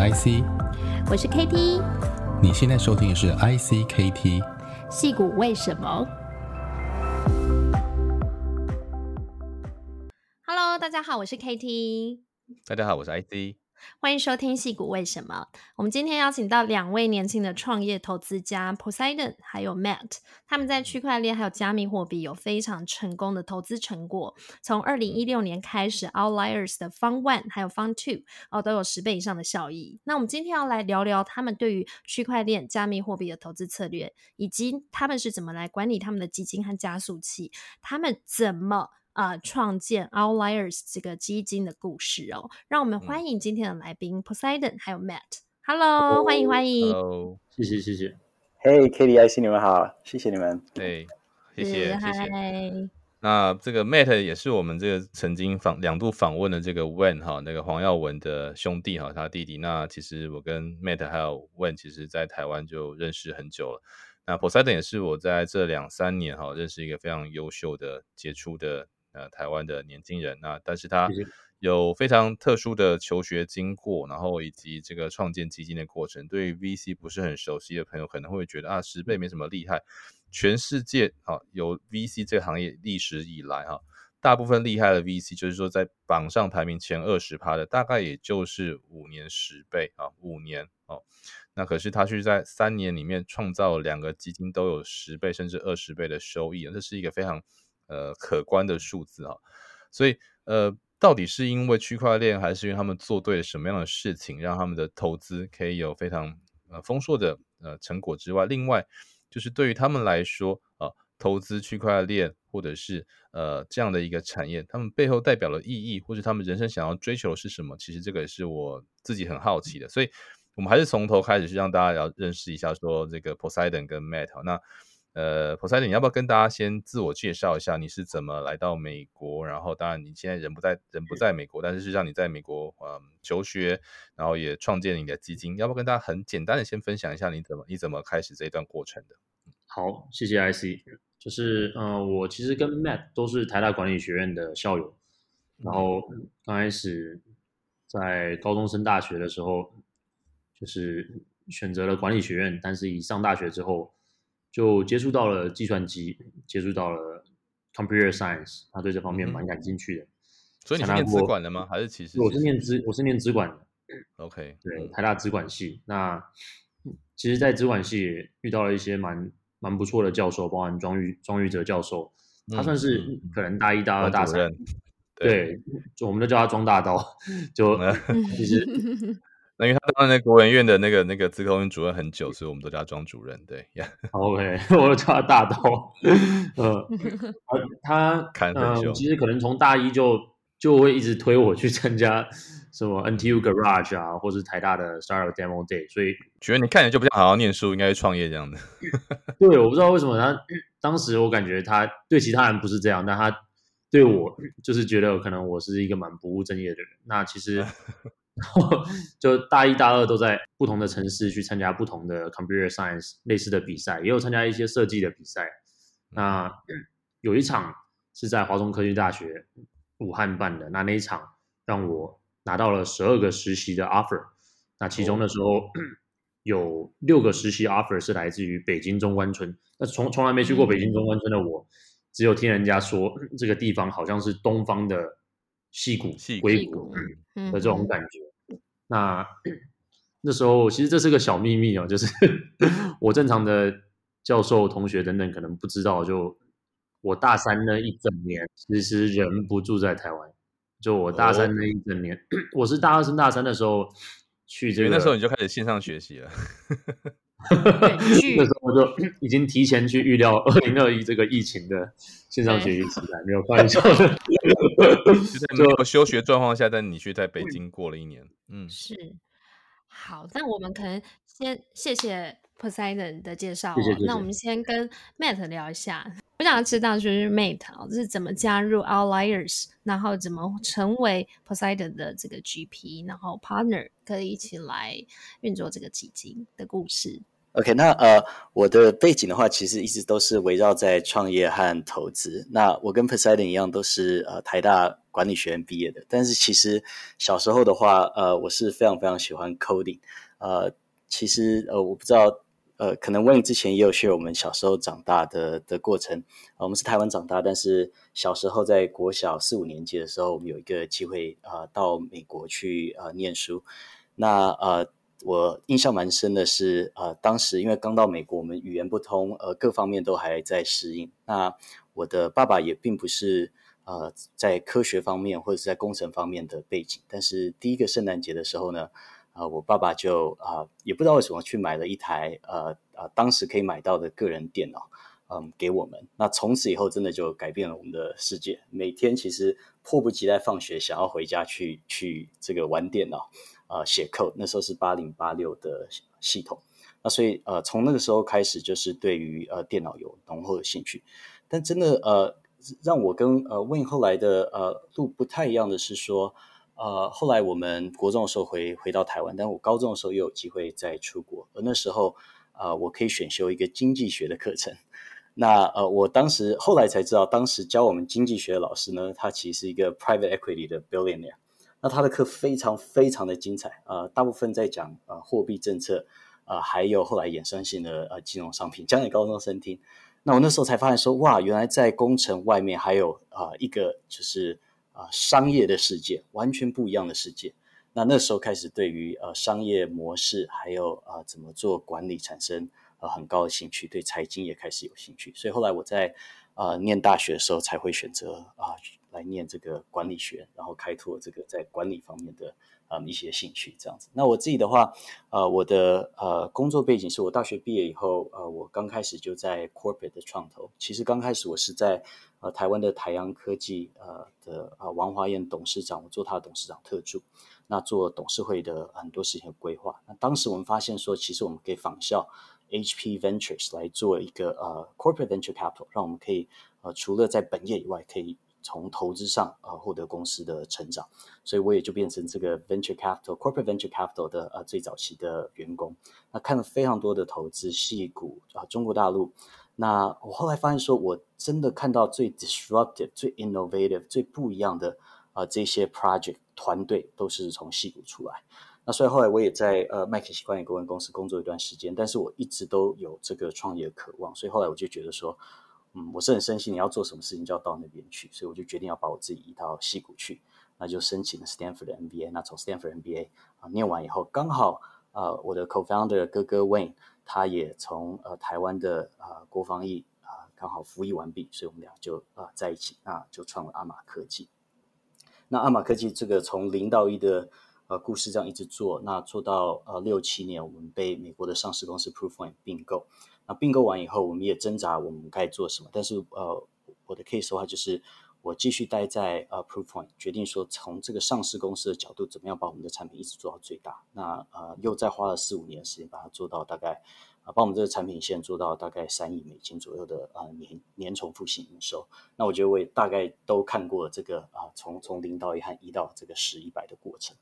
是 IC，我是 KT，你现在收听的是 IC KT，戏骨为什么？Hello，大家好，我是 KT，大家好，我是 IC。欢迎收听矽谷为什么？我们今天邀请到两位年轻的创业投资家 Poseidon 还有 Matt，他们在区块链还有加密货币有非常成功的投资成果。从二零一六年开始，Outliers 的 Fund One 还有 Fund Two 哦都有十倍以上的效益。那我们今天要来聊聊他们对于区块链加密货币的投资策略，以及他们是怎么来管理他们的基金和加速器，他们怎么。啊、呃！创建 Outliers 这个基金的故事哦，让我们欢迎今天的来宾、嗯、Poseidon 还有 Matt。Hello，欢迎欢迎。Hello，谢谢谢谢。Hey，KDIC 你们好，谢谢你们。对，谢谢谢谢。Hi 那这个 Matt 也是我们这个曾经访两度访问的这个 Wen 哈，那个黄耀文的兄弟哈，他弟弟。那其实我跟 Matt 还有 Wen，其实在台湾就认识很久了。那 Poseidon 也是我在这两三年哈认识一个非常优秀的杰出的。呃，台湾的年轻人啊，但是他有非常特殊的求学经过，然后以及这个创建基金的过程。对于 VC 不是很熟悉的朋友，可能会觉得啊，十倍没什么厉害。全世界啊，有 VC 这个行业历史以来哈，大部分厉害的 VC，就是说在榜上排名前二十趴的，大概也就是五年十倍啊，五年哦。那可是他是在三年里面创造两个基金都有十倍甚至二十倍的收益，这是一个非常。呃，可观的数字啊，所以呃，到底是因为区块链，还是因为他们做对了什么样的事情，让他们的投资可以有非常呃丰硕的呃成果之外，另外就是对于他们来说啊、呃，投资区块链或者是呃这样的一个产业，他们背后代表的意义，或者他们人生想要追求的是什么？其实这个也是我自己很好奇的，所以我们还是从头开始，是让大家要认识一下，说这个 Poseidon 跟 Matt 那。呃，Poseidon，你要不要跟大家先自我介绍一下，你是怎么来到美国？然后，当然你现在人不在，人不在美国，但是是让你在美国嗯求学，然后也创建你的基金，要不要跟大家很简单的先分享一下你怎么你怎么开始这一段过程的？好，谢谢 IC，就是呃，我其实跟 Matt 都是台大管理学院的校友，然后刚开始在高中升大学的时候，就是选择了管理学院，但是一上大学之后。就接触到了计算机，接触到了 computer science，他对这方面蛮感兴趣的。嗯、所以你是念资管的吗？还是其实？我是念资，我是念资管的。OK，对，台大资管系。那其实，在资管系遇到了一些蛮蛮不错的教授，包含庄玉庄玉哲教授，他算是可能大一、大二、大三，对，就我们都叫他庄大刀。就其实。那因为他当那国文院的那个那个资科院主任很久，所以我们都叫他庄主任。对，OK，我都叫他大刀。呃，他看很久，呃，其实可能从大一就就会一直推我去参加什么 NTU Garage 啊，或是台大的 Startup Demo Day，所以觉得你看起来就不像好好念书，应该去创业这样的。对，我不知道为什么他当时我感觉他对其他人不是这样，但他对我就是觉得可能我是一个蛮不务正业的人。那其实。然后就大一、大二都在不同的城市去参加不同的 computer science 类似的比赛，也有参加一些设计的比赛。那有一场是在华中科技大学武汉办的，那那一场让我拿到了十二个实习的 offer。那其中的时候 有六个实习 offer 是来自于北京中关村。那从从来没去过北京中关村的我，只有听人家说这个地方好像是东方的矽谷、硅谷的这种感觉。那那时候其实这是个小秘密哦，就是 我正常的教授、同学等等可能不知道。就我大三那一整年，其实人不住在台湾。就我大三那一整年，哦、我是大二升大三的时候去这个，那时候你就开始线上学习了。那时候我就已经提前去预料二零二一这个疫情的线上学习时代，没有开玩笑的。就在没有休学状况下，但你却在北京过了一年。嗯，是。好，那我们可能先谢谢 Poseidon 的介绍、哦。谢谢谢谢。那我们先跟 Matt 聊一下。我想要知道就是 Matt 啊，是怎么加入 Outliers，然后怎么成为 Poseidon 的这个 GP，然后 Partner 可以一起来运作这个基金的故事。OK，那呃，我的背景的话，其实一直都是围绕在创业和投资。那我跟 Poseidon 一样，都是呃台大管理学院毕业的。但是其实小时候的话，呃，我是非常非常喜欢 coding。呃，其实呃，我不知道，呃，可能 Win 之前也有 share 我们小时候长大的的过程。呃，我们是台湾长大，但是小时候在国小四五年级的时候，我们有一个机会呃到美国去呃念书。那呃。我印象蛮深的是，呃，当时因为刚到美国，我们语言不通，呃，各方面都还在适应。那我的爸爸也并不是呃在科学方面或者是在工程方面的背景，但是第一个圣诞节的时候呢，啊、我爸爸就啊、也不知道为什么去买了一台呃呃当时可以买到的个人电脑，嗯、给我们。那从此以后真的就改变了我们的世界，每天其实迫不及待放学想要回家去去这个玩电脑。呃，写 code 那时候是八零八六的系统，那所以呃，从那个时候开始就是对于呃电脑有浓厚的兴趣。但真的呃，让我跟呃 Win 后来的呃路不太一样的是说，呃，后来我们国中的时候回回到台湾，但我高中的时候又有机会再出国，而那时候呃，我可以选修一个经济学的课程。那呃，我当时后来才知道，当时教我们经济学的老师呢，他其实是一个 private equity 的 billionaire。那他的课非常非常的精彩，呃，大部分在讲呃货币政策，呃，还有后来衍生性的呃金融商品，讲给高中生听。那我那时候才发现说，哇，原来在工程外面还有啊、呃、一个就是啊、商业的世界，完全不一样的世界。那那时候开始对于呃商业模式还有啊、呃、怎么做管理产生呃很高的兴趣，对财经也开始有兴趣。所以后来我在、呃、念大学的时候才会选择啊。来念这个管理学，然后开拓这个在管理方面的嗯一些兴趣，这样子。那我自己的话，呃，我的呃工作背景是我大学毕业以后，呃，我刚开始就在 corporate 的创投。其实刚开始我是在呃台湾的台阳科技呃的呃王华燕董事长，我做他的董事长特助，那做董事会的很多事情的规划。那当时我们发现说，其实我们可以仿效 HP Ventures 来做一个呃 corporate venture capital，让我们可以呃除了在本业以外可以。从投资上啊获得公司的成长，所以我也就变成这个 venture capital corporate venture capital 的呃最早期的员工。那看了非常多的投资矽谷啊中国大陆。那我后来发现说，我真的看到最 disruptive、最 innovative、最不一样的啊这些 project 团队都是从矽谷出来。那所以后来我也在呃麦肯锡关联顾问公司工作一段时间，但是我一直都有这个创业的渴望，所以后来我就觉得说。嗯，我是很深信你要做什么事情就要到那边去，所以我就决定要把我自己移到矽谷去，那就申请了 Stanford 的 MBA。那从 Stanford MBA 啊念完以后，刚好啊我的 co-founder 哥哥 Wayne 他也从呃台湾的啊国防役啊刚好服役完毕，所以我们俩就啊在一起，那就创了阿玛科技。那阿玛科技这个从零到一的呃故事这样一直做，那做到呃六七年，我们被美国的上市公司 Proofpoint 并购。那并购完以后，我们也挣扎我们该做什么。但是呃，我的 case 的话，就是我继续待在呃 Proofpoint，决定说从这个上市公司的角度，怎么样把我们的产品一直做到最大。那呃，又再花了四五年的时间，把它做到大概啊、把我们这个产品线做到大概三亿美金左右的啊、呃、年年重复性营收。那我觉得我也大概都看过这个啊、从从零到一和一到这个十一百的过程。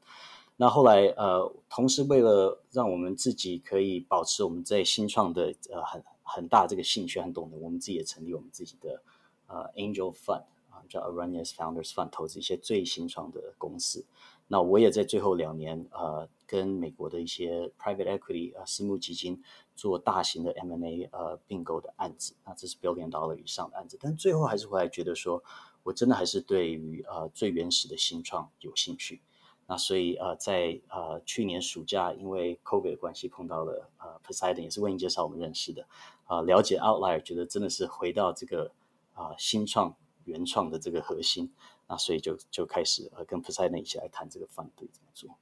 那后来，呃，同时为了让我们自己可以保持我们在新创的呃很很大这个兴趣和动能，我们自己也成立我们自己的呃 Angel Fund 啊，叫 Arunias Founders Fund，投资一些最新创的公司。那我也在最后两年，呃，跟美国的一些 Private Equity 呃私募基金做大型的 M&A 呃并购的案子，那这是 billion dollar 以上的案子。但最后还是回来觉得说，我真的还是对于呃最原始的新创有兴趣。那所以呃，在呃去年暑假，因为 COVID 的关系，碰到了呃 Poseidon，也是为你介绍我们认识的，啊、了解 Outlier，觉得真的是回到这个啊、呃、新创原创的这个核心，那所以就就开始呃跟 Poseidon 一起来谈这个 fund 怎么做。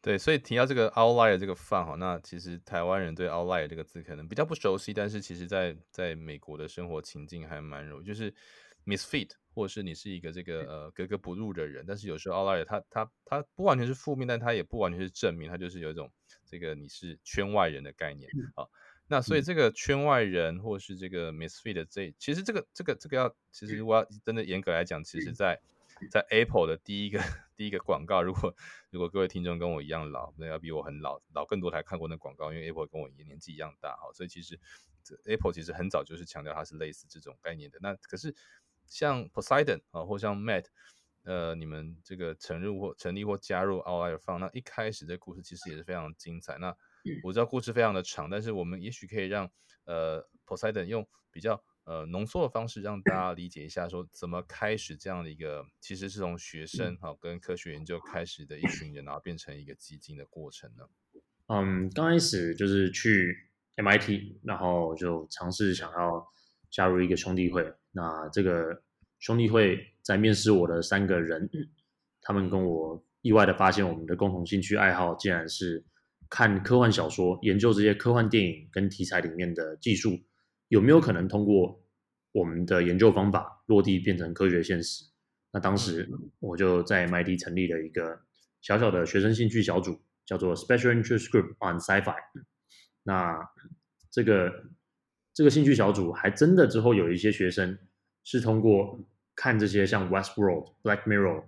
对，所以提到这个 Outlier 这个 fund 哈，那其实台湾人对 Outlier 这个字可能比较不熟悉，但是其实在在美国的生活情境还蛮容易，就是 Misfit。或者是你是一个这个呃格格不入的人，但是有时候 outlier 他他他不完全是负面，但他也不完全是正面，他就是有一种这个你是圈外人的概念啊。那所以这个圈外人或是这个 misfit 这其实这个这个这个要其实我要真的严格来讲，其实在在 Apple 的第一个第一个广告，如果如果各位听众跟我一样老，那要比我很老老更多才看过那广告，因为 Apple 跟我年纪一样大哈，所以其实 Apple 其实很早就是强调它是类似这种概念的。那可是像 Poseidon 啊，或像 Matt，呃，你们这个成立或成立或加入 Outlier Fund，那一开始的故事其实也是非常精彩。那我知道故事非常的长，但是我们也许可以让呃 Poseidon 用比较。呃，浓缩的方式让大家理解一下，说怎么开始这样的一个，其实是从学生哈、哦、跟科学研究开始的一群人，然后变成一个基金的过程呢？嗯，刚开始就是去 MIT，然后就尝试想要加入一个兄弟会。那这个兄弟会在面试我的三个人，他们跟我意外的发现，我们的共同兴趣爱好竟然是看科幻小说，研究这些科幻电影跟题材里面的技术。有没有可能通过我们的研究方法落地变成科学现实？那当时我就在 MIT 成立了一个小小的学生兴趣小组，叫做 Special Interest Group on Sci-Fi。那这个这个兴趣小组还真的之后有一些学生是通过看这些像 Westworld、Black Mirror，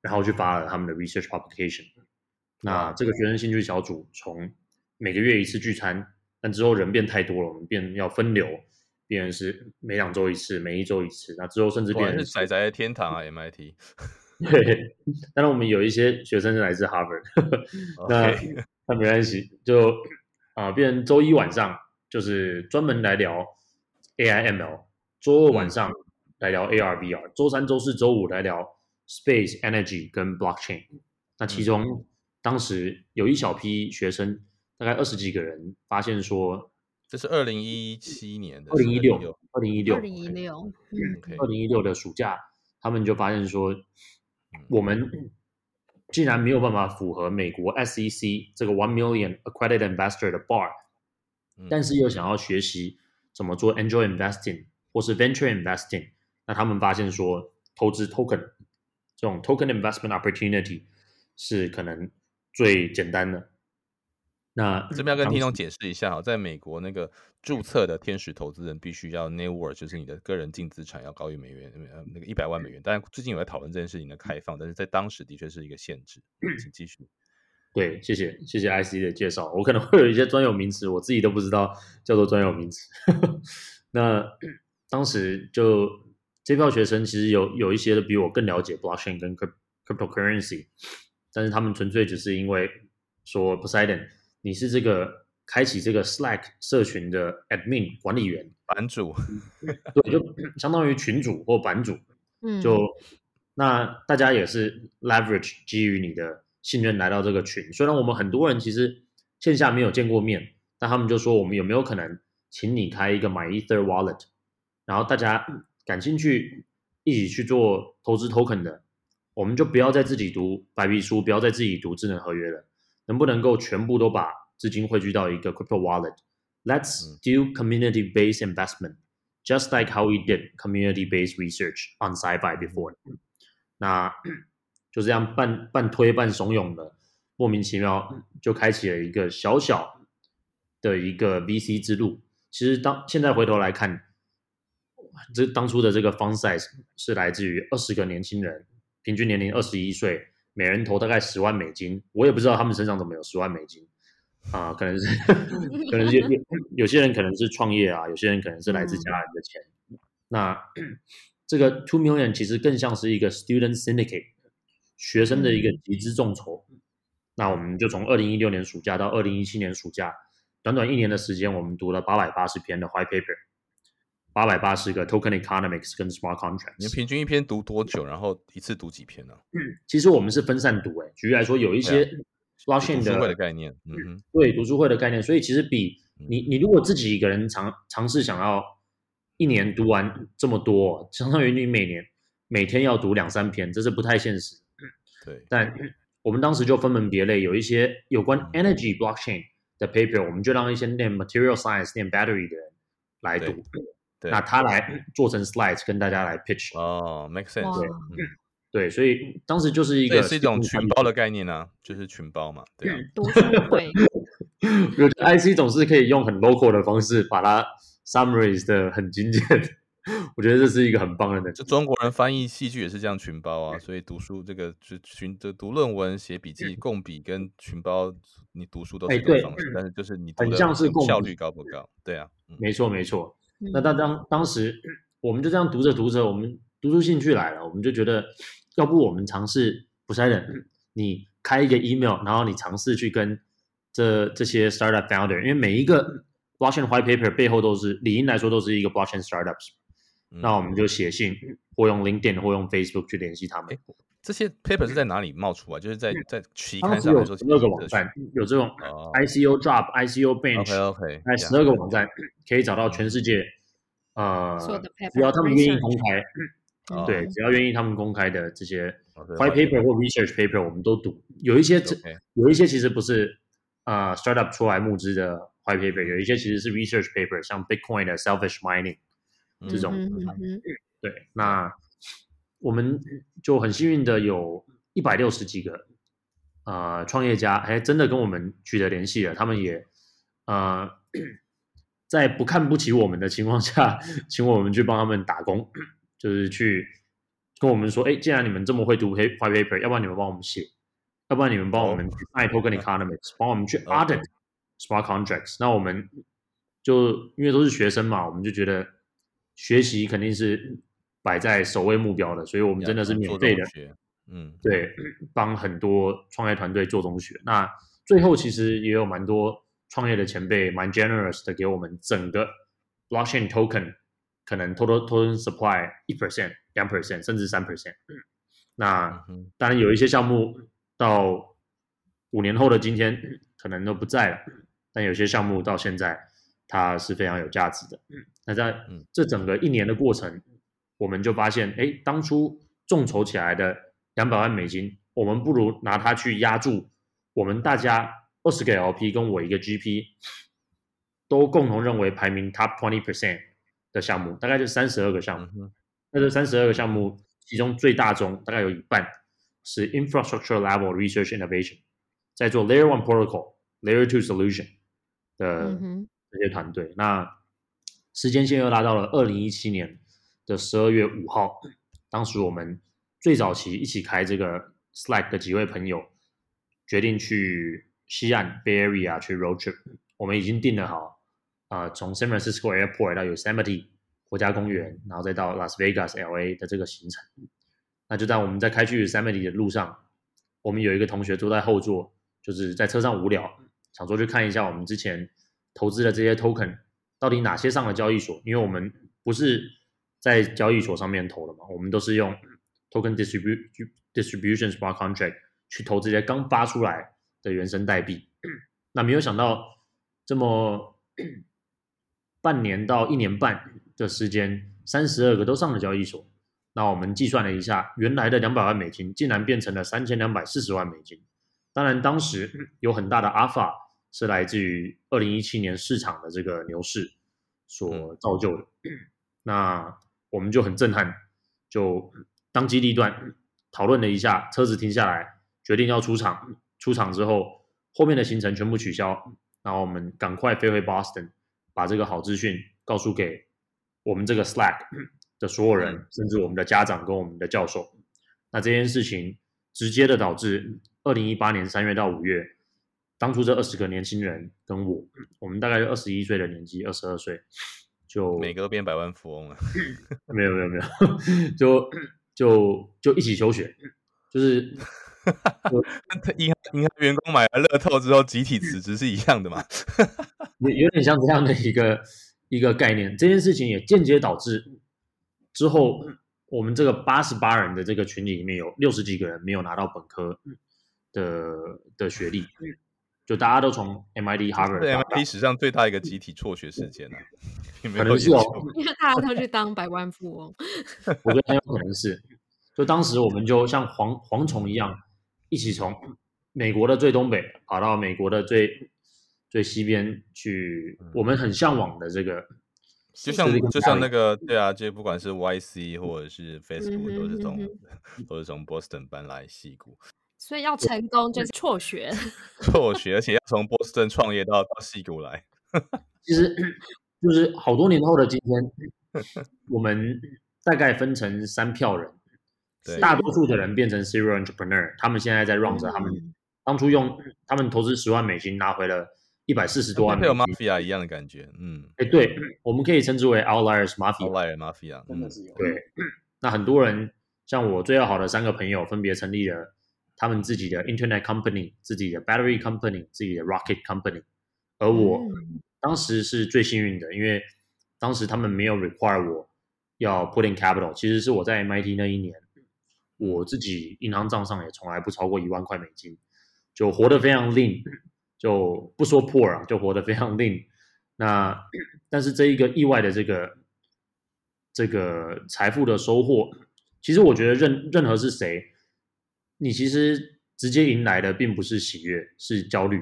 然后去发了他们的 research publication。那这个学生兴趣小组从每个月一次聚餐。但之后人变太多了，我们变要分流，变成是每两周一次，每一周一次。那之后甚至变成是宅天堂啊，MIT。对，当然我们有一些学生是来自 Harvard，那那没关系，就啊、呃，变成周一晚上就是专门来聊 AI ML，周二晚上来聊 AR VR，周三、周四周五来聊 Space Energy 跟 Blockchain。那其中当时有一小批学生。大概二十几个人发现说，这是二零一七年的，二零一六，二零一六，二零一六，二零一六的暑假，他们就发现说，我们竟然没有办法符合美国 SEC 这个 One Million Accredited Investor 的 Bar，但是又想要学习怎么做 Angel Investing 或是 Venture Investing，那他们发现说，投资 Token 这种 Token Investment Opportunity 是可能最简单的。那这边要跟听众解释一下哈，在美国那个注册的天使投资人必须要 net worth，就是你的个人净资产要高于美元呃那个一百万美元。当然最近有在讨论这件事情的开放，但是在当时的确是一个限制。请继续。对，谢谢谢谢 IC 的介绍，我可能会有一些专有名词，我自己都不知道叫做专有名词。那 当时就这票学生其实有有一些的比我更了解 blockchain 跟 cryptocurrency，但是他们纯粹只是因为说 Poseidon。你是这个开启这个 Slack 社群的 admin 管理员版主，对，就 相当于群主或版主，嗯，就那大家也是 leverage 基于你的信任来到这个群。虽然我们很多人其实线下没有见过面，但他们就说我们有没有可能请你开一个 MyEther Wallet，然后大家感兴趣一起去做投资 token 的，我们就不要再自己读白皮书，不要再自己读智能合约了。能不能够全部都把资金汇聚到一个 crypto wallet？Let's do community-based investment, just like how we did community-based research on sci-fi before。那就这样半半推半怂恿的，莫名其妙就开启了一个小小的一个 VC 之路。其实当现在回头来看，这当初的这个 f u n size 是来自于二十个年轻人，平均年龄二十一岁。每人投大概十万美金，我也不知道他们身上怎么有十万美金啊、可能是，可能是有些人可能是创业啊，有些人可能是来自家人的钱。那这个 two million 其实更像是一个 student syndicate 学生的一个集资众筹。嗯、那我们就从二零一六年暑假到二零一七年暑假，短短一年的时间，我们读了八百八十篇的 white paper。八百八十个 token economics 跟 smart contracts，你平均一篇读多久？然后一次读几篇呢？嗯，其实我们是分散读，诶，举例来说，有一些 blockchain 的读书会的概念，嗯哼，对，读书会的概念，所以其实比你你如果自己一个人尝尝试想要一年读完这么多，相当于你每年每天要读两三篇，这是不太现实。对，但我们当时就分门别类，有一些有关 energy blockchain 的 paper，我们就让一些念 material science、念 battery 的人来读。那他来做成 slides 跟大家来 pitch 哦，make sense 对，对，所以当时就是一个这是一种群包的概念啊，就是群包嘛，对啊，读书会，我觉得 IC 总是可以用很 local 的方式把它 summaries 的很精简，我觉得这是一个很棒的能力。就中国人翻译戏剧也是这样群包啊，所以读书这个就群的读论文、写笔记、共笔跟群包，你读书都是一个方式，但是就是你读的效率高不高？对啊，没错没错。那当当当时我们就这样读着读着，我们读出兴趣来了，我们就觉得，要不我们尝试 Poseidon，你开一个 email，然后你尝试去跟这这些 startup founder，因为每一个 blockchain white paper 背后都是理应来说都是一个 blockchain startups，、嗯、那我们就写信或用 LinkedIn 或用 Facebook 去联系他们。这些 paper 是在哪里冒出啊？就是在在期刊上有十二个网站，有这种 ICO Drop、ICO Bench，哎，十二个网站可以找到全世界，呃，只要他们愿意公开，对，只要愿意他们公开的这些 white paper 或 research paper，我们都读。有一些这有一些其实不是呃 startup 出来募资的 white paper，有一些其实是 research paper，像 Bitcoin 的 selfish mining 这种，对，那。我们就很幸运的有一百六十几个呃创业家，还真的跟我们取得联系了。他们也呃在不看不起我们的情况下，请我们去帮他们打工，就是去跟我们说：哎，既然你们这么会读 white paper，要不然你们帮我们写，要不然你们帮我们卖 token economics，帮我们去 audit smart contracts。那我们就因为都是学生嘛，我们就觉得学习肯定是。摆在首位目标的，所以我们真的是免费的，嗯，对，帮很多创业团队做中学。那最后其实也有蛮多创业的前辈蛮 generous 的，给我们整个 blockchain token 可能 total total supply 一 percent、两 percent 甚至三 percent。那当然有一些项目到五年后的今天可能都不在了，但有些项目到现在它是非常有价值的。那在这整个一年的过程。我们就发现，哎，当初众筹起来的两百万美金，我们不如拿它去压住我们大家二十个 LP 跟我一个 GP 都共同认为排名 top twenty percent 的项目，大概就三十二个项目。那这三十二个项目，其中最大宗大概有一半是 infrastructure level research innovation，在做 layer one protocol、layer two solution 的这些团队。那时间线又拉到了二零一七年。的十二月五号，当时我们最早期一起开这个 Slack 的几位朋友决定去西岸 Bay Area 去 road trip。我们已经订了好，呃，从 San Francisco Airport 到 Yosemite 国家公园，然后再到 Las Vegas LA 的这个行程。那就在我们在开去 Yosemite 的路上，我们有一个同学坐在后座，就是在车上无聊，想说去看一下我们之前投资的这些 token 到底哪些上了交易所，因为我们不是。在交易所上面投的嘛，我们都是用 token distribution smart contract 去投这些刚发出来的原生代币。那没有想到，这么半年到一年半的时间，三十二个都上了交易所。那我们计算了一下，原来的两百万美金竟然变成了三千两百四十万美金。当然，当时有很大的 alpha 是来自于二零一七年市场的这个牛市所造就的。那我们就很震撼，就当机立断讨论了一下，车子停下来，决定要出场。出场之后，后面的行程全部取消，然后我们赶快飞回 Boston，把这个好资讯告诉给我们这个 Slack 的所有人，甚至我们的家长跟我们的教授。那这件事情直接的导致，二零一八年三月到五月，当初这二十个年轻人跟我，我们大概二十一岁的年纪，二十二岁。就每个都变百万富翁了，没有没有没有，就就就一起休学，就是 银行银行员工买了乐透之后集体辞职是一样的嘛？有有点像这样的一个一个概念。这件事情也间接导致之后我们这个八十八人的这个群体里面有六十几个人没有拿到本科的的学历。就大家都从 MIT、Harvard，对 MIT 史上最大一个集体辍学事件呢、啊，可能是哦，因为大家都去当百万富翁，我觉得很有可能是。就当时我们就像蝗蝗虫一样，一起从美国的最东北跑到美国的最最西边去，我们很向往的这个，就像就像那个对啊，就不管是 YC 或者是 Facebook，都是从都是从 Boston 搬来西谷。所以要成功就是辍学，辍学，而且要从波士顿创业到到西谷来。其实就是好多年后的今天，我们大概分成三票人，对。大多数的人变成 serial entrepreneur，他们现在在 run 着他们当初用他们投资十万美金拿回了一百四十多万美金，跟 Mafia 一样的感觉，嗯，哎，对，我们可以称之为 outliers mafia，outlier mafia，真的是有，对，那很多人像我最要好的三个朋友，分别成立了他们自己的 internet company、自己的 battery company、自己的 rocket company，而我。嗯当时是最幸运的，因为当时他们没有 require 我要 put in capital。其实是我在 MIT 那一年，我自己银行账上也从来不超过一万块美金，就活得非常 lean，就不说 poor 啊，就活得非常 lean。那 但是这一个意外的这个这个财富的收获，其实我觉得任任何是谁，你其实直接迎来的并不是喜悦，是焦虑，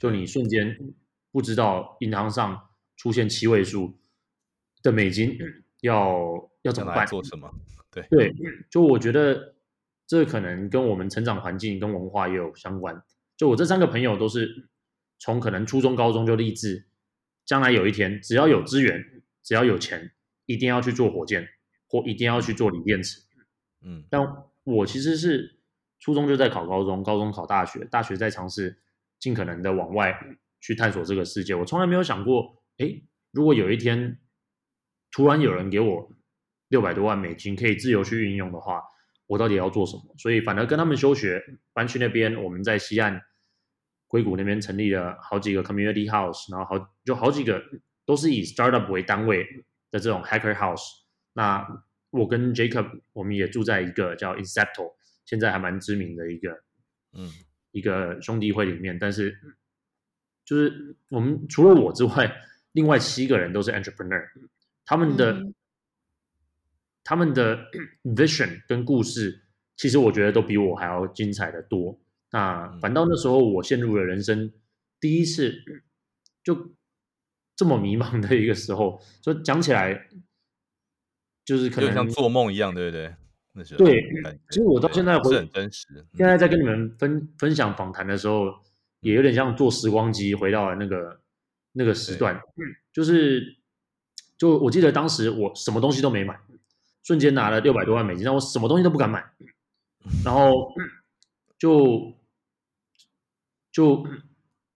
就你瞬间。不知道银行上出现七位数的美金要要怎么办？做什么？对对，就我觉得这可能跟我们成长环境跟文化也有相关。就我这三个朋友都是从可能初中、高中就立志，将来有一天只要有资源，只要有钱，一定要去做火箭，或一定要去做锂电池。嗯，但我其实是初中就在考高中，高中考大学，大学在尝试尽可能的往外。去探索这个世界，我从来没有想过，诶，如果有一天突然有人给我六百多万美金，可以自由去运用的话，我到底要做什么？所以反而跟他们休学，搬去那边。我们在西岸硅谷那边成立了好几个 community house，然后好就好几个都是以 startup 为单位的这种 hacker house。那我跟 Jacob 我们也住在一个叫 Incepto，现在还蛮知名的一个嗯一个兄弟会里面，但是。就是我们除了我之外，另外七个人都是 entrepreneur，他们的、嗯、他们的 vision 跟故事，其实我觉得都比我还要精彩的多。那反倒那时候我陷入了人生第一次就这么迷茫的一个时候，就讲起来就是可能像做梦一样，对不对？那时候对，其实我到现在回很真实。现在在跟你们分分享访谈的时候。也有点像坐时光机回到了那个那个时段，就是就我记得当时我什么东西都没买，瞬间拿了六百多万美金，但我什么东西都不敢买，然后就就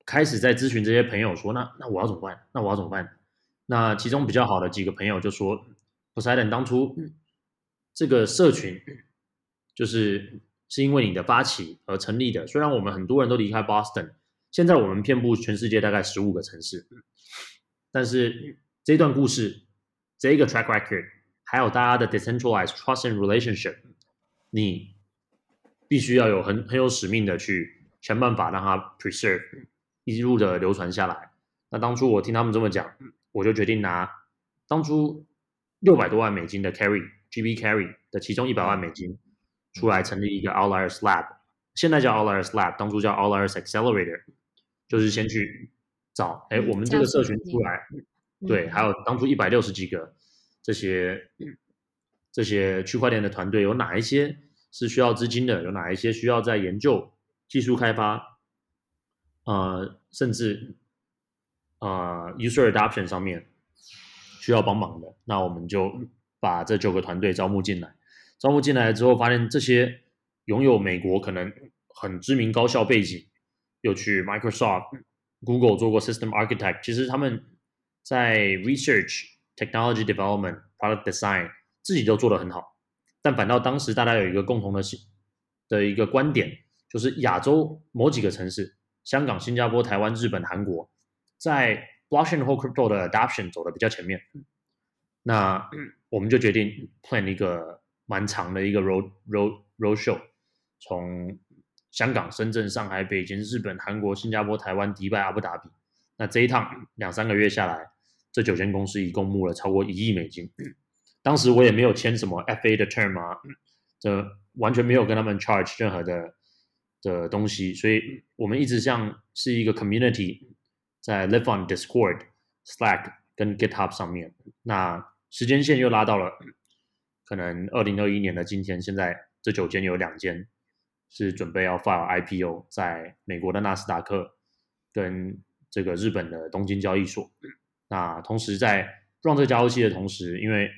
开始在咨询这些朋友说，那那我要怎么办？那我要怎么办？那其中比较好的几个朋友就说，Poseidon 当初这个社群就是。是因为你的发起而成立的。虽然我们很多人都离开 Boston，现在我们遍布全世界大概十五个城市，但是这段故事，这个 track record，还有大家的 decentralized trust and relationship，你必须要有很很有使命的去想办法让它 preserve，一路的流传下来。那当初我听他们这么讲，我就决定拿当初六百多万美金的 carry carry，GB carry 的其中一百万美金。出来成立一个 Outliers Lab，现在叫 Outliers Lab，当初叫 Outliers Accelerator，就是先去找，哎，我们这个社群出来，对，还有当初一百六十几个这些这些区块链的团队，有哪一些是需要资金的，有哪一些需要在研究、技术开发，呃，甚至呃 User Adoption 上面需要帮忙的，那我们就把这九个团队招募进来。招募进来之后，发现这些拥有美国可能很知名高校背景，又去 Microsoft、Google 做过 System Architect，其实他们在 Research、Technology Development、Product Design 自己都做得很好。但反倒当时大家有一个共同的的一个观点，就是亚洲某几个城市，香港、新加坡、台湾、日本、韩国，在 Blockchain 或 Crypto 的 Adoption 走得比较前面。那我们就决定 plan 一个。蛮长的一个 road road road show，从香港、深圳、上海、北京、日本、韩国、新加坡、台湾、迪拜、阿布达比。那这一趟两三个月下来，这九间公司一共募了超过一亿美金。当时我也没有签什么 FA 的 term 啊，这完全没有跟他们 charge 任何的的东西，所以我们一直像是一个 community，在 live on Discord、Slack 跟 GitHub 上面。那时间线又拉到了。可能二零二一年的今天，现在这九间有两间是准备要 file IPO，在美国的纳斯达克跟这个日本的东京交易所。那同时在 run 这个加速器的同时，因为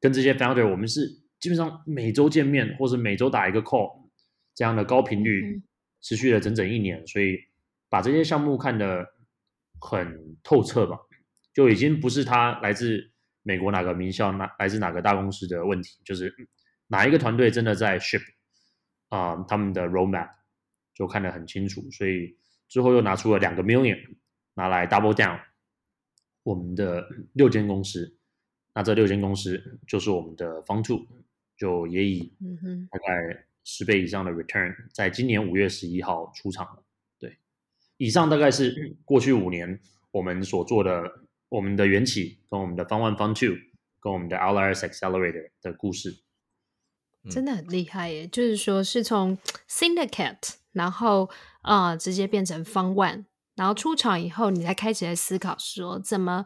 跟这些 founder 我们是基本上每周见面，或是每周打一个 call，这样的高频率持续了整整一年，所以把这些项目看得很透彻吧，就已经不是他来自美国哪个名校，哪来自哪个大公司的问题，就是哪一个团队真的在 ship 啊、呃，他们的 roadmap 就看得很清楚，所以之后又拿出了两个 million 拿来 double down 我们的六间公司。那这六间公司就是我们的 Fund Two，就也以大概十倍以上的 return，在今年五月十一号出场了。对，以上大概是过去五年我们所做的，我们的缘起跟我们的 Fund One、Fund Two 跟我们的 Outliers Accelerator 的故事，真的很厉害耶！就是说是从 Syndicate，然后啊、呃、直接变成 Fund One，然后出场以后，你才开始在思考说怎么。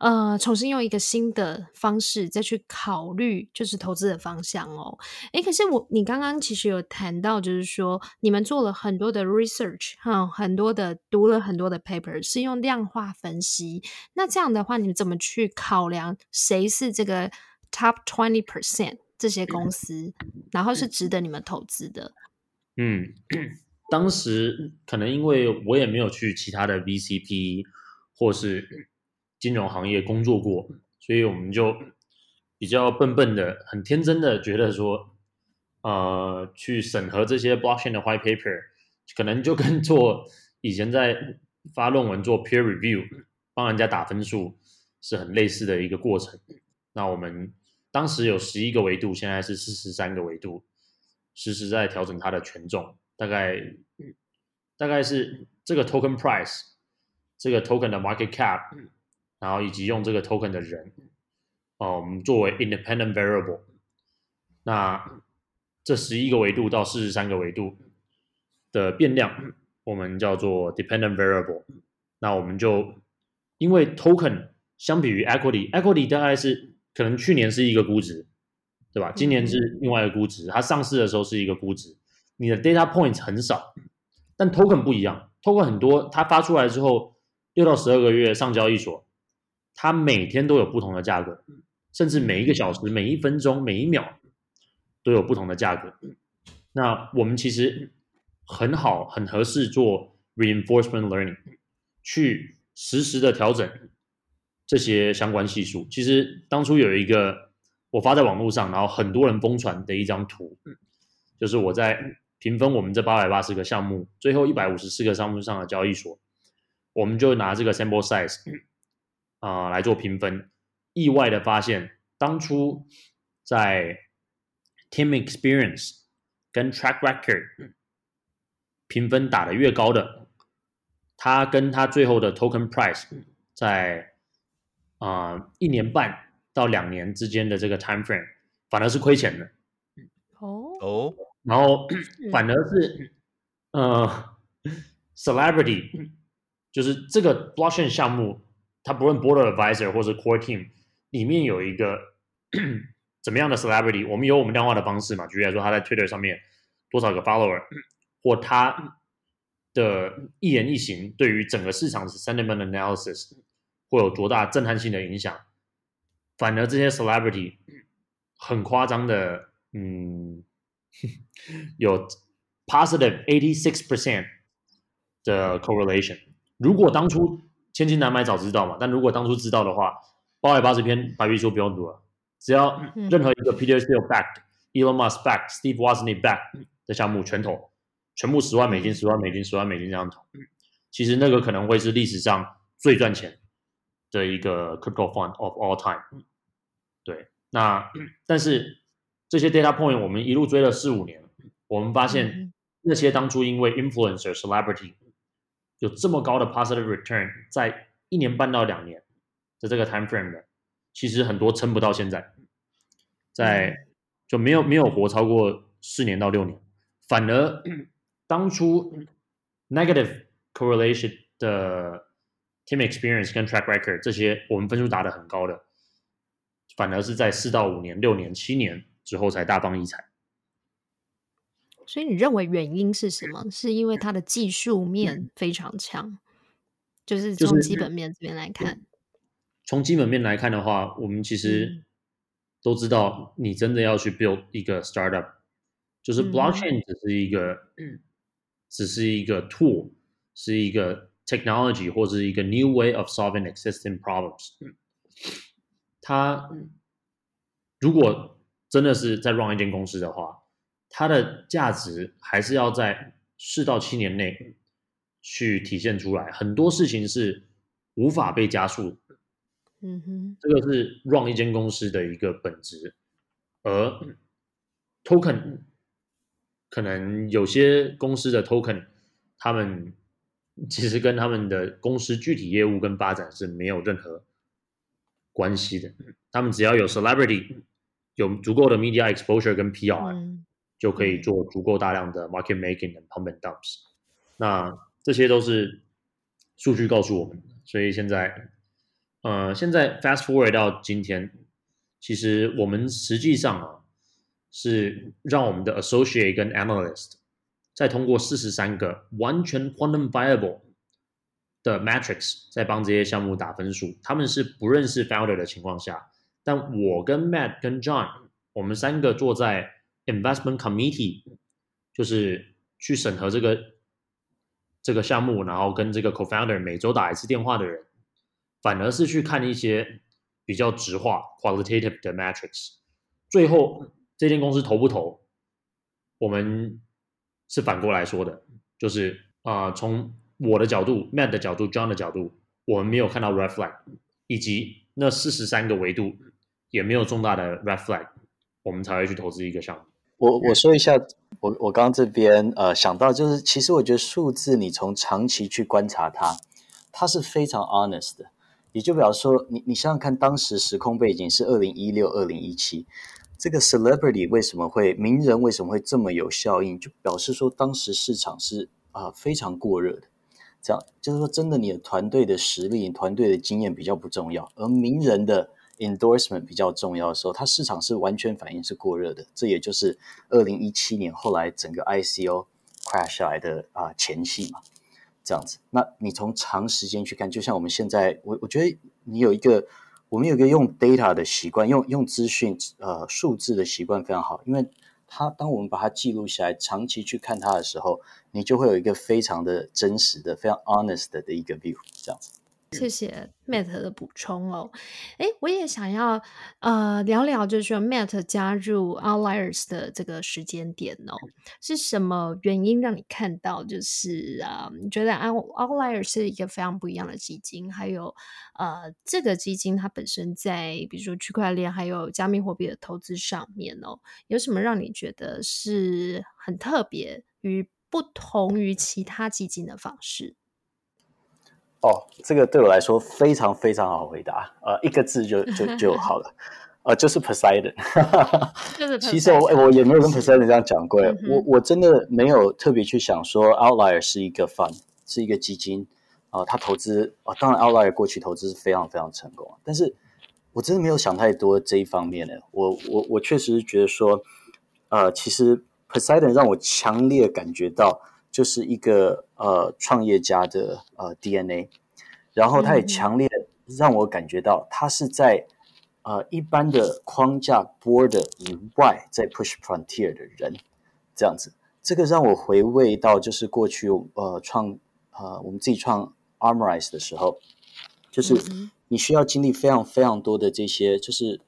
呃，重新用一个新的方式再去考虑，就是投资的方向哦。诶，可是我你刚刚其实有谈到，就是说你们做了很多的 research，哈、嗯，很多的读了很多的 paper，是用量化分析。那这样的话，你们怎么去考量谁是这个 top twenty percent 这些公司，然后是值得你们投资的？嗯，当时可能因为我也没有去其他的 VCP 或是。金融行业工作过，所以我们就比较笨笨的、很天真的觉得说，呃，去审核这些 blockchain 的 white paper，可能就跟做以前在发论文做 peer review，帮人家打分数是很类似的一个过程。那我们当时有十一个维度，现在是四十三个维度，实时在调整它的权重，大概大概是这个 token price，这个 token 的 market cap。然后以及用这个 token 的人，哦，我们作为 independent variable，那这十一个维度到四十三个维度的变量，我们叫做 dependent variable。那我们就因为 token 相比于 equity，equity 大概是可能去年是一个估值，对吧？今年是另外一个估值，它上市的时候是一个估值，你的 data points 很少，但 token 不一样，token 很多，它发出来之后六到十二个月上交易所。它每天都有不同的价格，甚至每一个小时、每一分钟、每一秒都有不同的价格。那我们其实很好、很合适做 reinforcement learning，去实时的调整这些相关系数。其实当初有一个我发在网络上，然后很多人疯传的一张图，就是我在评分我们这八百八十个项目，最后一百五十四个项目上的交易所，我们就拿这个 sample size。啊、呃，来做评分，意外的发现，当初在 team experience 跟 track record 评分打得越高的，他跟他最后的 token price 在啊、呃、一年半到两年之间的这个 time frame 反而是亏钱的。哦哦，然后反而是呃 celebrity 就是这个 blockchain 项目。他不论 board advisor 或是 core team 里面有一个怎么样的 celebrity，我们有我们量化的方式嘛？举例来说，他在 Twitter 上面多少个 follower，或他的一言一行对于整个市场的 sentiment analysis 会有多大震撼性的影响？反而这些 celebrity 很夸张的，嗯，有 positive eighty six percent 的 correlation。如果当初千金难买早知道嘛，但如果当初知道的话，八百八十篇白皮书不用读了，只要任何一个 Peter Thiel backed、Elon Musk backed、Steve Wozniak backed 的项目全投，全部十万美金、十万美金、十万美金这样投，其实那个可能会是历史上最赚钱的一个 crypto fund of all time。对，那但是这些 data point 我们一路追了四五年，我们发现那些当初因为 influencer celebrity 有这么高的 positive return，在一年半到两年的这个 time frame 的，其实很多撑不到现在，在就没有没有活超过四年到六年，反而当初 negative correlation 的 team experience 跟 track record 这些我们分数打得很高的，反而是在四到五年、六年、七年之后才大放异彩。所以你认为原因是什么？是因为它的技术面非常强，就是从基本面这边来看，从基本面来看的话，我们其实都知道，你真的要去 build 一个 startup，就是 blockchain 只是一个，嗯、只是一个 tool，是一个 technology 或者是一个 new way of solving existing problems。它如果真的是在 run 一间公司的话，它的价值还是要在四到七年内去体现出来。很多事情是无法被加速的。嗯哼，这个是 run 一间公司的一个本质，而 token 可能有些公司的 token，他们其实跟他们的公司具体业务跟发展是没有任何关系的。他们只要有 celebrity，有足够的 media exposure 跟 PR，嗯，就可以做足够大量的 market making 和 pump and dumps。那这些都是数据告诉我们的，所以现在。呃，现在 fast forward 到今天，其实我们实际上啊，是让我们的 associate 跟 analyst 再通过四十三个完全 quantifiable 的 metrics，在帮这些项目打分数。他们是不认识 founder 的情况下，但我跟 Matt 跟 John，我们三个坐在 investment committee，就是去审核这个这个项目，然后跟这个 co-founder 每周打一次电话的人。反而是去看一些比较直化 qualitative 的 metrics，最后这间公司投不投，我们是反过来说的，就是啊、从我的角度、Matt 的角度、John 的角度，我们没有看到 red flag，以及那四十三个维度也没有重大的 red flag，我们才会去投资一个项目。我我说一下，我我刚刚这边呃想到就是，其实我觉得数字你从长期去观察它，它是非常 honest 的。也就表示说，你你想想看，当时时空背景是二零一六、二零一七，这个 celebrity 为什么会名人为什么会这么有效应？就表示说，当时市场是啊、呃、非常过热的。这样就是说，真的，你的团队的实力、团队的经验比较不重要，而名人的 endorsement 比较重要的时候，它市场是完全反应是过热的。这也就是二零一七年后来整个 ICO crash 下来的啊、前戏嘛。这样子，那你从长时间去看，就像我们现在，我我觉得你有一个，我们有一个用 data 的习惯，用用资讯呃数字的习惯非常好，因为它当我们把它记录下来，长期去看它的时候，你就会有一个非常的真实的、非常 honest 的一个 view，这样子。谢谢 Matt 的补充哦，哎，我也想要呃聊聊，就是说 Matt 加入 Outliers 的这个时间点哦，是什么原因让你看到就是啊、呃，你觉得 Outliers 是一个非常不一样的基金，还有呃这个基金它本身在比如说区块链还有加密货币的投资上面哦，有什么让你觉得是很特别与不同于其他基金的方式？哦，这个对我来说非常非常好回答，呃，一个字就就就好了，呃，就是 Poseidon。就是 Poseidon。其实我我也没有跟 Poseidon 这样讲过，嗯、我我真的没有特别去想说 Outlier 是一个 fund，是一个基金啊，他、呃、投资啊、呃，当然 Outlier 过去投资是非常非常成功，但是我真的没有想太多这一方面的，我我我确实是觉得说，呃，其实 Poseidon 让我强烈感觉到。就是一个呃创业家的呃 DNA，然后他也强烈让我感觉到他是在呃一般的框架 border 以外在 push frontier 的人，这样子，这个让我回味到就是过去呃创呃我们自己创 Armorize 的时候，就是你需要经历非常非常多的这些，就是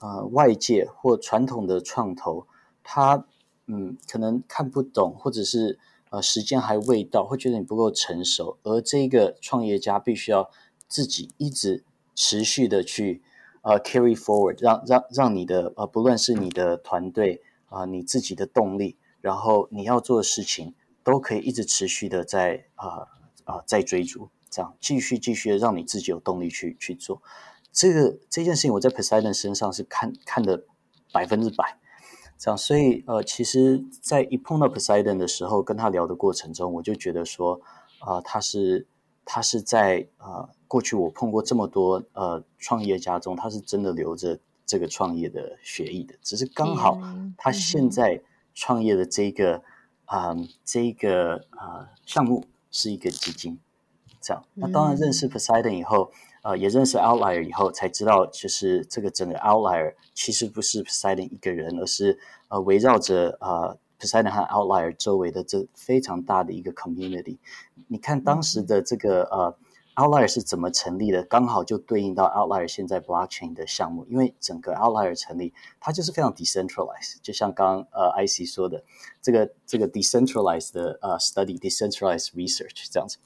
呃外界或传统的创投，他嗯可能看不懂或者是。呃，时间还未到，会觉得你不够成熟，而这个创业家必须要自己一直持续的去呃 carry forward，让让让你的呃不论是你的团队啊、你自己的动力，然后你要做的事情都可以一直持续的在啊啊、在追逐，这样继续继续的让你自己有动力去去做这个这件事情。我在 Poseidon 身上是看看的百分之百。这样，所以呃，其实，在一碰到 Poseidon 的时候，跟他聊的过程中，我就觉得说，啊、呃，他是他是在呃，过去我碰过这么多呃创业家中，他是真的留着这个创业的血液的，只是刚好他现在创业的这个啊、呃，这个啊、呃、项目是一个基金，这样。那当然认识 Poseidon 以后，呃也认识 outlier 以后，才知道就是这个整个 outlier 其实不是 Poseidon 一个人，而是呃围绕着呃 Poseidon 和 outlier 周围的这非常大的一个 community。你看当时的这个呃。Outlier 是怎么成立的？刚好就对应到 Outlier 现在 Blockchain 的项目，因为整个 Outlier 成立，它就是非常 decentralized，就像刚刚呃 IC 说的，这个这个 decentralized 的呃 study，decentralized research 这样子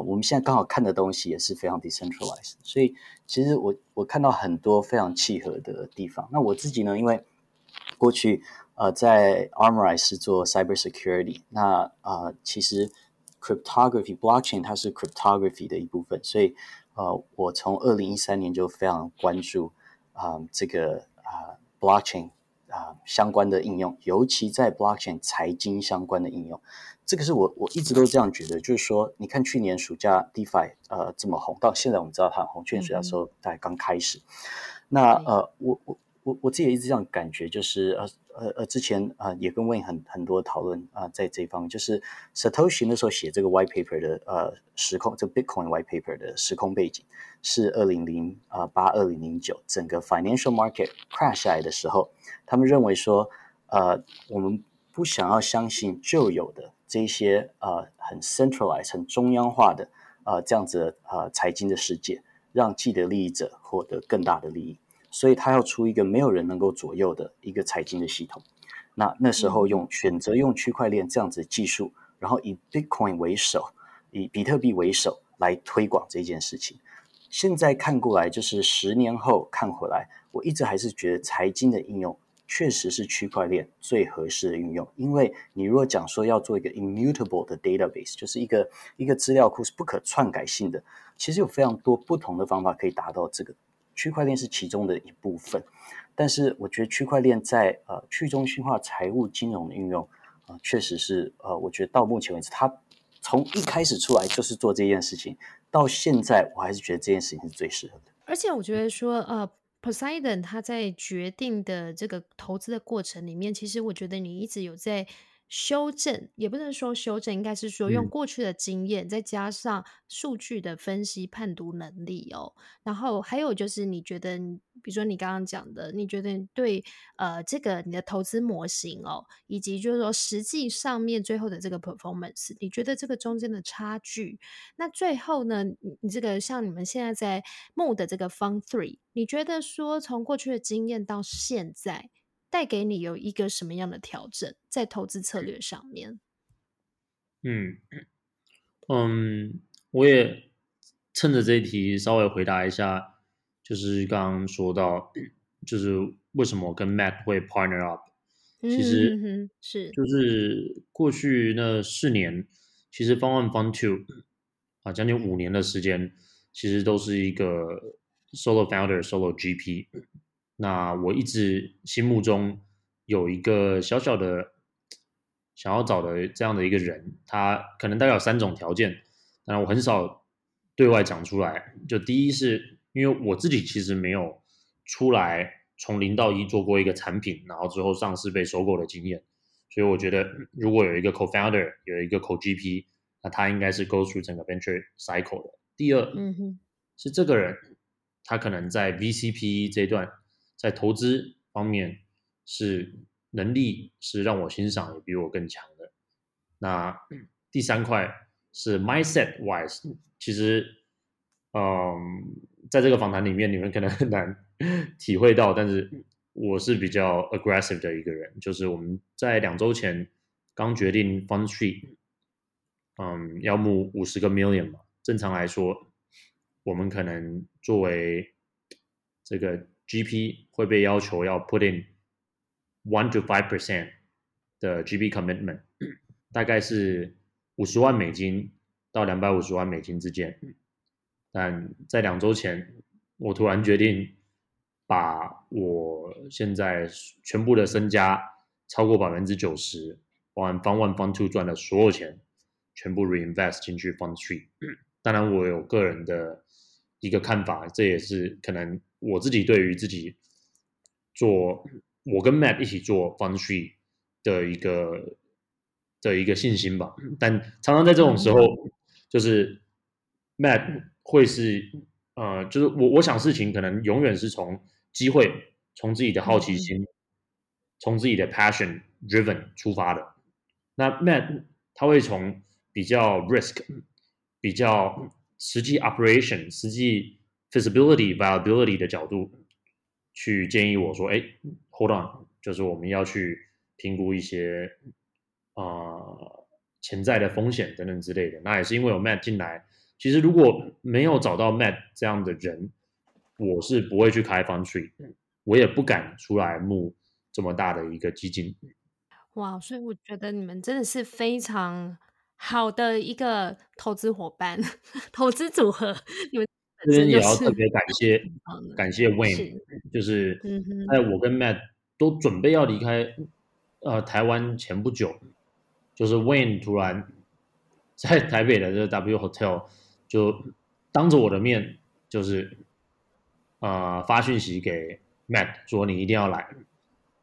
我们现在刚好看的东西也是非常 decentralized，所以其实我我看到很多非常契合的地方。那我自己呢，因为过去呃在 Armorize 是做 cybersecurity，那啊、呃、其实。Cryptography blockchain 它是 cryptography 的一部分，所以呃，我从二零一三年就非常关注啊、这个啊、blockchain 啊、相关的应用，尤其在 blockchain 财经相关的应用，这个是我我一直都这样觉得，就是说，你看去年暑假 DeFi 呃这么红，到现在我们知道它很红，去年暑假的时候大概刚开始，嗯、那呃我我。我我自己也一直这样感觉，就是呃呃呃，之前啊、呃、也跟 Wayne 很很多讨论啊、呃，在这一方面，就是 Satoshi 那时候写这个 White Paper 的呃时空，这个 Bitcoin White Paper 的时空背景是二零零啊八二零零九，整个 Financial Market crash 下来的时候，他们认为说呃我们不想要相信旧有的这些呃很 centralized 很中央化的呃这样子呃财经的世界，让既得利益者获得更大的利益。所以他要出一个没有人能够左右的一个财经的系统，那那时候用选择用区块链这样子的技术，然后以 Bitcoin 为首，以比特币为首来推广这件事情。现在看过来，就是十年后看回来，我一直还是觉得财经的应用确实是区块链最合适的运用。因为你如果讲说要做一个 immutable 的 database，就是一个一个资料库是不可篡改性的，其实有非常多不同的方法可以达到这个。区块链是其中的一部分，但是我觉得区块链在呃去中心化财务金融的运用啊、呃，确实是呃，我觉得到目前为止，它从一开始出来就是做这件事情，到现在我还是觉得这件事情是最适合的。而且我觉得说呃，Poseidon 他在决定的这个投资的过程里面，其实我觉得你一直有在。修正也不能说修正，应该是说用过去的经验，再加上数据的分析判读能力哦。然后还有就是，你觉得，比如说你刚刚讲的，你觉得对呃这个你的投资模型哦，以及就是说实际上面最后的这个 performance，你觉得这个中间的差距，那最后呢，你这个像你们现在在募的这个 Fund Three，你觉得说从过去的经验到现在，带给你有一个什么样的调整在投资策略上面？嗯嗯，我也趁着这一题稍微回答一下，就是刚刚说到，就是为什么我跟 Matt 会 partner up，其实、嗯、是就是过去那四年，其实 Fund One Fund Two 啊，将近五年的时间，其实都是一个 solo founder solo GP。那我一直心目中有一个小小的想要找的这样的一个人，他可能大概有三种条件，但我很少对外讲出来。就第一是因为我自己其实没有出来从零到一做过一个产品，然后之后上市被收购的经验，所以我觉得如果有一个 co-founder，有一个 co-GP，那他应该是 go through 整个 venture cycle 的。第二，嗯哼，是这个人他可能在 VCP 这段。在投资方面是能力是让我欣赏，也比我更强的。那第三块是 mindset wise，其实，嗯，在这个访谈里面你们可能很难 体会到，但是我是比较 aggressive 的一个人。就是我们在两周前刚决定 Fund Three，嗯，要募五十个 million 嘛。正常来说，我们可能作为这个。GP 会被要求要 put in one to five percent 的 GB commitment，大概是五十万美金到两百五十万美金之间。但在两周前，我突然决定把我现在全部的身家超过百分之九十，包含 Fund One Fund Two 赚的所有钱，全部 reinvest 进去 Fund Three。当然，我有个人的一个看法，这也是可能。我自己对于自己做，我跟 Matt 一起做 Fund Three 的一个的一个信心吧。但常常在这种时候，就是 Matt 会是呃，就是我我想事情可能永远是从机会，从自己的好奇心，嗯、从自己的 passion driven 出发的。那 Matt 他会从比较 risk，比较实际 operation，实际 feasibility viability 的角度去建议我说，哎，hold on，就是我们要去评估一些啊、呃、潜在的风险等等之类的。那也是因为有 Matt 进来，其实如果没有找到 Matt 这样的人，我是不会去开 Fun Tree，我也不敢出来募这么大的一个基金。哇，所以我觉得你们真的是非常好的一个投资伙伴、投资组合。你们这边也要特别感谢，感谢 Wayne，是就是在我跟 Matt 都准备要离开呃台湾前不久，就是 Wayne 突然在台北的这个 W Hotel 就当着我的面，就是啊、呃、发讯息给 Matt 说，你一定要来，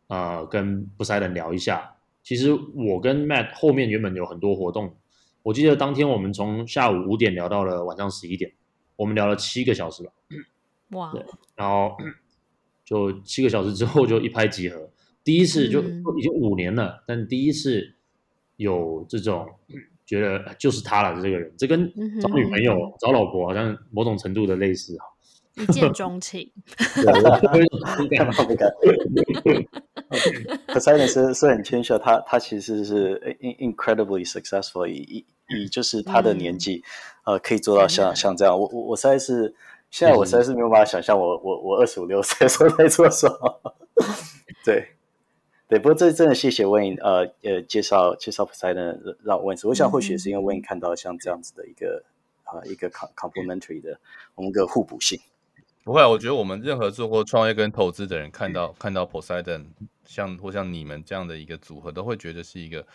啊、呃，跟 Poseidon 聊一下。其实我跟 Matt 后面原本有很多活动，我记得当天我们从下午五点聊到了晚上十一点，我们聊了七个小时吧。哇！对，然后就七个小时之后就一拍即合，第一次就已经五年了，嗯、但第一次有这种觉得就是他了，这个人，这跟找女朋友、嗯、找老婆好像某种程度的类似一见钟情，不敢不敢。Poseidon 是是很谦虚，他他其实是 incredibly successful，以以以就是他的年纪，嗯、呃，可以做到像像这样。我我我实在是现在我实在是没有办法想象我我我二十五六岁时候在做什么。对对，不过这真的谢谢 Wayne 呃呃介绍介绍 Poseidon 让我问事，我想或许也是因为 Wayne 看到像这样子的一个啊、呃、一个 complementary 的我们的互补性。不会，我觉得我们任何做过创业跟投资的人，看到看到 Poseidon 像或像你们这样的一个组合，都会觉得是一个，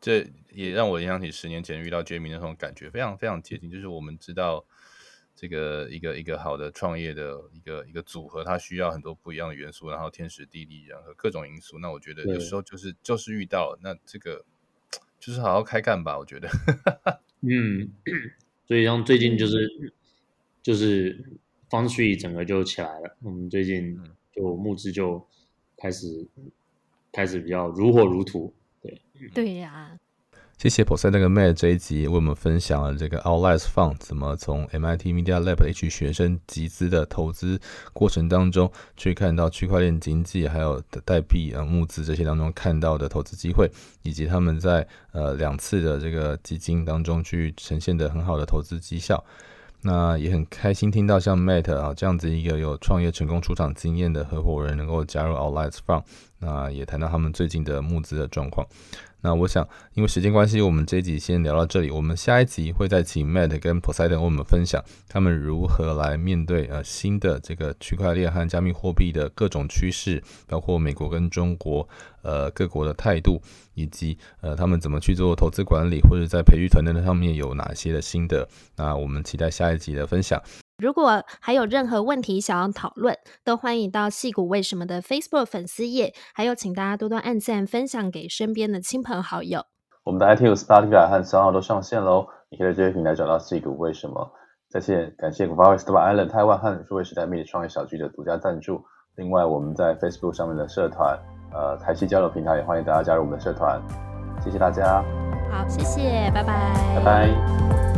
这也让我联想起十年前遇到 Jamie 那种感觉，非常非常接近。就是我们知道这个一个一个好的创业的一个一个组合，它需要很多不一样的元素，然后天时地利人和各种因素。那我觉得有时候就是就是遇到那这个就是好好开干吧，我觉得。嗯，所以像最近就是就是。Fund Three 整个就起来了，我们最近就募资就开始开始比较如火如荼，对对呀、啊。谢谢 Poseidon 那个 Matt 这一集为我们分享了这个 Outliers Fund 怎么从 MIT Media Lab 的一群学生集资的投资过程当中，去看到区块链经济还有代币啊募资这些当中看到的投资机会，以及他们在呃两次的这个基金当中去呈现的很好的投资绩效。那也很开心听到像 Matt 啊这样子一个有创业成功出场经验的合伙人能够加入 Outliers Fund，那也谈到他们最近的募资的状况。那我想，因为时间关系，我们这一集先聊到这里。我们下一集会再请 Matt 跟 Poseidon 为我们分享他们如何来面对呃新的这个区块链和加密货币的各种趋势，包括美国跟中国呃各国的态度，以及呃他们怎么去做投资管理，或者在培育团队的上面有哪些的心得。那我们期待下一集的分享。如果还有任何问题想要讨论，都欢迎到戏骨为什么的 Facebook 粉丝页，还有请大家多多按赞、分享给身边的亲朋好友。我们的 iTunes、Spotify 和 SoundOn 都上线喽，你可以在这些平台找到戏骨为什么。再次感谢 Guava Stable Island 台湾和数位时代魅力创业小聚的独家赞助。另外，我们在 Facebook 上面的社团，呃，台矽交流平台也欢迎大家加入我们的社团。谢谢大家。好，谢谢，拜拜。拜拜。